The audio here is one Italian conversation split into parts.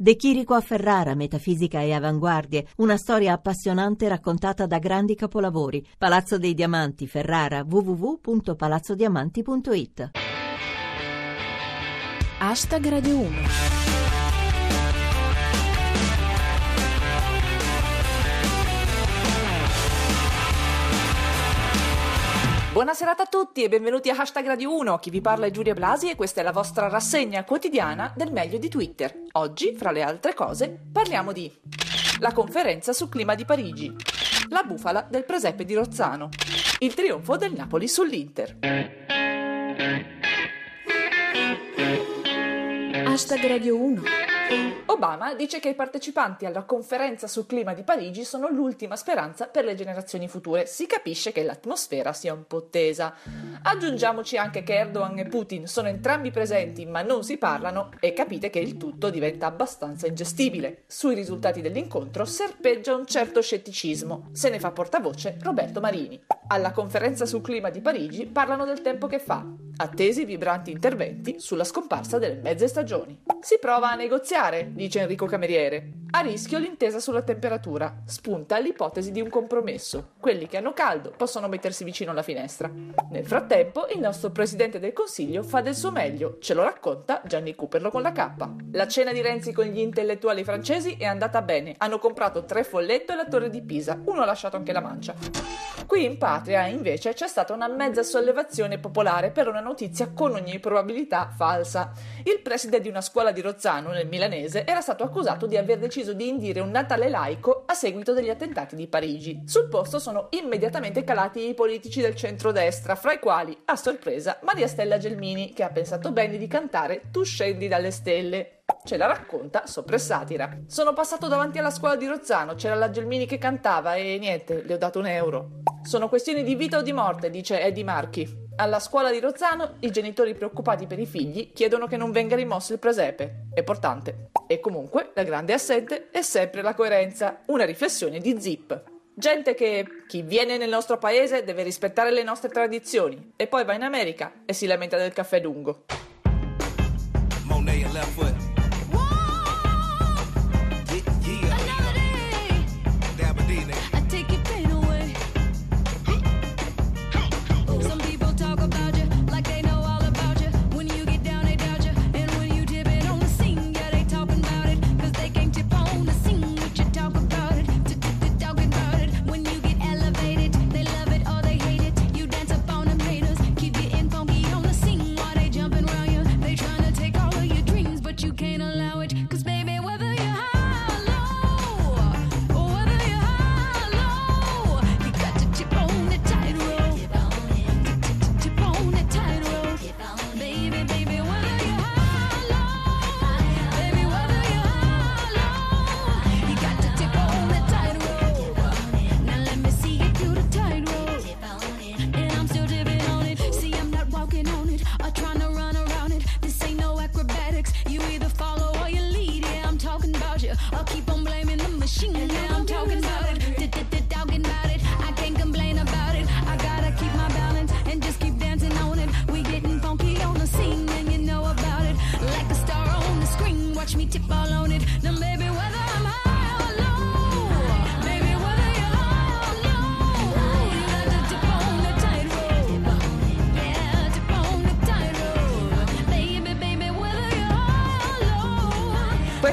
De Chirico a Ferrara, metafisica e avanguardie, una storia appassionante raccontata da grandi capolavori. Palazzo dei Diamanti, Ferrara, www.palazzodiamanti.it. Hashtag Radio 1 Buona serata a tutti e benvenuti a Hashtag Radio 1. Chi vi parla è Giulia Blasi e questa è la vostra rassegna quotidiana del meglio di Twitter. Oggi, fra le altre cose, parliamo di la conferenza sul clima di Parigi, la bufala del presepe di Rozzano, il trionfo del Napoli sull'Inter. Hashtag Radio 1 Obama dice che i partecipanti alla conferenza sul clima di Parigi sono l'ultima speranza per le generazioni future. Si capisce che l'atmosfera sia un po' tesa. Aggiungiamoci anche che Erdogan e Putin sono entrambi presenti ma non si parlano e capite che il tutto diventa abbastanza ingestibile. Sui risultati dell'incontro serpeggia un certo scetticismo. Se ne fa portavoce Roberto Marini. Alla conferenza sul clima di Parigi parlano del tempo che fa, attesi vibranti interventi sulla scomparsa delle mezze stagioni. Si prova a negoziare, dice Enrico Cameriere. A rischio l'intesa sulla temperatura. Spunta l'ipotesi di un compromesso. Quelli che hanno caldo possono mettersi vicino alla finestra. Nel frattempo, il nostro presidente del Consiglio fa del suo meglio. Ce lo racconta Gianni Cooperlo con la K. La cena di Renzi con gli intellettuali francesi è andata bene. Hanno comprato tre folletto e la torre di Pisa. Uno ha lasciato anche la mancia. Qui in patria, invece, c'è stata una mezza sollevazione popolare per una notizia con ogni probabilità falsa. Il preside di una scuola di Rozzano, nel milanese, era stato accusato di aver deciso di indire un Natale laico a seguito degli attentati di Parigi. Sul posto sono immediatamente calati i politici del centrodestra, fra i quali, a sorpresa, Maria Stella Gelmini, che ha pensato bene di cantare Tu scendi dalle stelle. Ce la racconta sopra satira. Sono passato davanti alla scuola di Rozzano, c'era la Gelmini che cantava e niente, le ho dato un euro. Sono questioni di vita o di morte, dice Eddie Marchi. Alla scuola di Rozzano i genitori preoccupati per i figli chiedono che non venga rimosso il presepe. È portante. E comunque la grande assente è sempre la coerenza. Una riflessione di Zip. Gente che chi viene nel nostro paese deve rispettare le nostre tradizioni e poi va in America e si lamenta del caffè lungo. Monet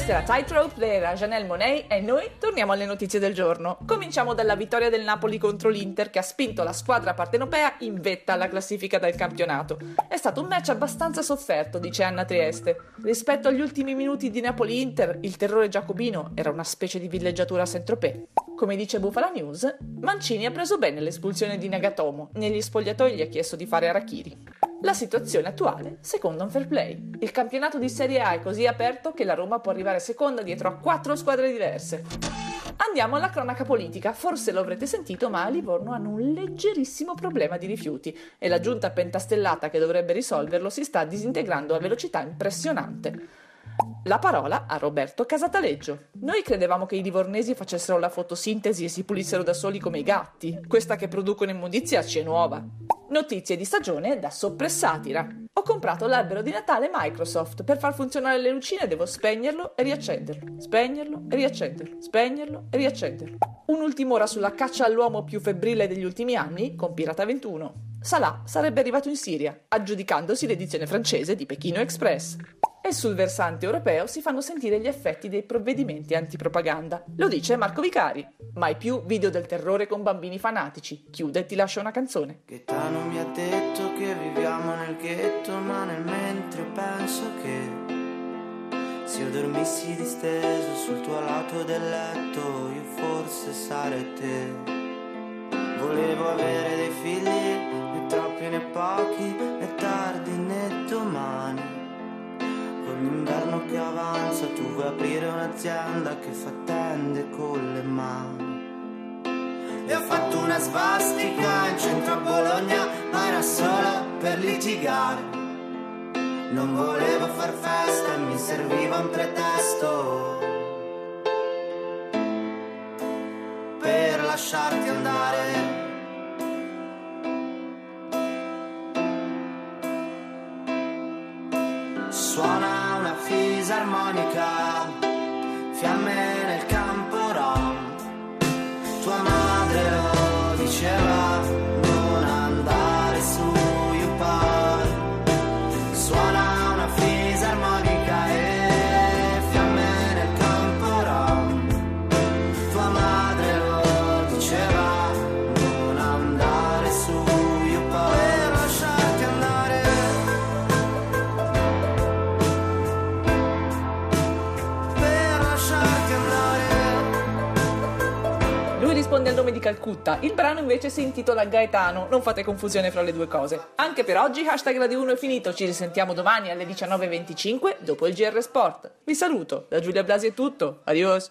Questa era Tightrope della Janelle Monet e noi torniamo alle notizie del giorno. Cominciamo dalla vittoria del Napoli contro l'Inter che ha spinto la squadra partenopea in vetta alla classifica del campionato. È stato un match abbastanza sofferto, dice Anna Trieste. Rispetto agli ultimi minuti di Napoli-Inter, il terrore giacobino era una specie di villeggiatura a Saint-Tropez. Come dice Bufala News, Mancini ha preso bene l'espulsione di Nagatomo. Negli spogliatoi gli ha chiesto di fare Arachiri. La situazione attuale secondo un fair play. Il campionato di Serie A è così aperto che la Roma può arrivare seconda dietro a quattro squadre diverse. Andiamo alla cronaca politica. Forse lo avrete sentito, ma a Livorno hanno un leggerissimo problema di rifiuti e la giunta pentastellata che dovrebbe risolverlo si sta disintegrando a velocità impressionante. La parola a Roberto Casataleggio. Noi credevamo che i livornesi facessero la fotosintesi e si pulissero da soli come i gatti. Questa che producono immondizia ci è nuova. Notizie di stagione da soppressatira. Ho comprato l'albero di Natale Microsoft. Per far funzionare le lucine devo spegnerlo e riaccenderlo. Spegnerlo e riaccenderlo. Spegnerlo e riaccenderlo. Un'ultima ora sulla caccia all'uomo più febbrile degli ultimi anni con Pirata 21. Salah sarebbe arrivato in Siria, aggiudicandosi l'edizione francese di Pechino Express e sul versante europeo si fanno sentire gli effetti dei provvedimenti antipropaganda. Lo dice Marco Vicari. Mai più video del terrore con bambini fanatici. Chiude e ti lascia una canzone. Gaetano mi ha detto che viviamo nel ghetto, ma nel mentre penso che se io dormissi disteso sul tuo lato del letto, io forse sarei te. Volevo avere dei figli, aprire un'azienda che fa tende con le mani. E ho fatto una svastica in centro a Bologna, ma era solo per litigare. Non volevo far festa e mi serviva un pretesto per lasciarti andare. Suona una fisarmonica, amém. Risponde al nome di Calcutta, il brano invece si intitola Gaetano, non fate confusione fra le due cose. Anche per oggi hashtag Radio 1 è finito, ci risentiamo domani alle 19.25 dopo il GR Sport. Vi saluto, da Giulia Blasi è tutto, adios!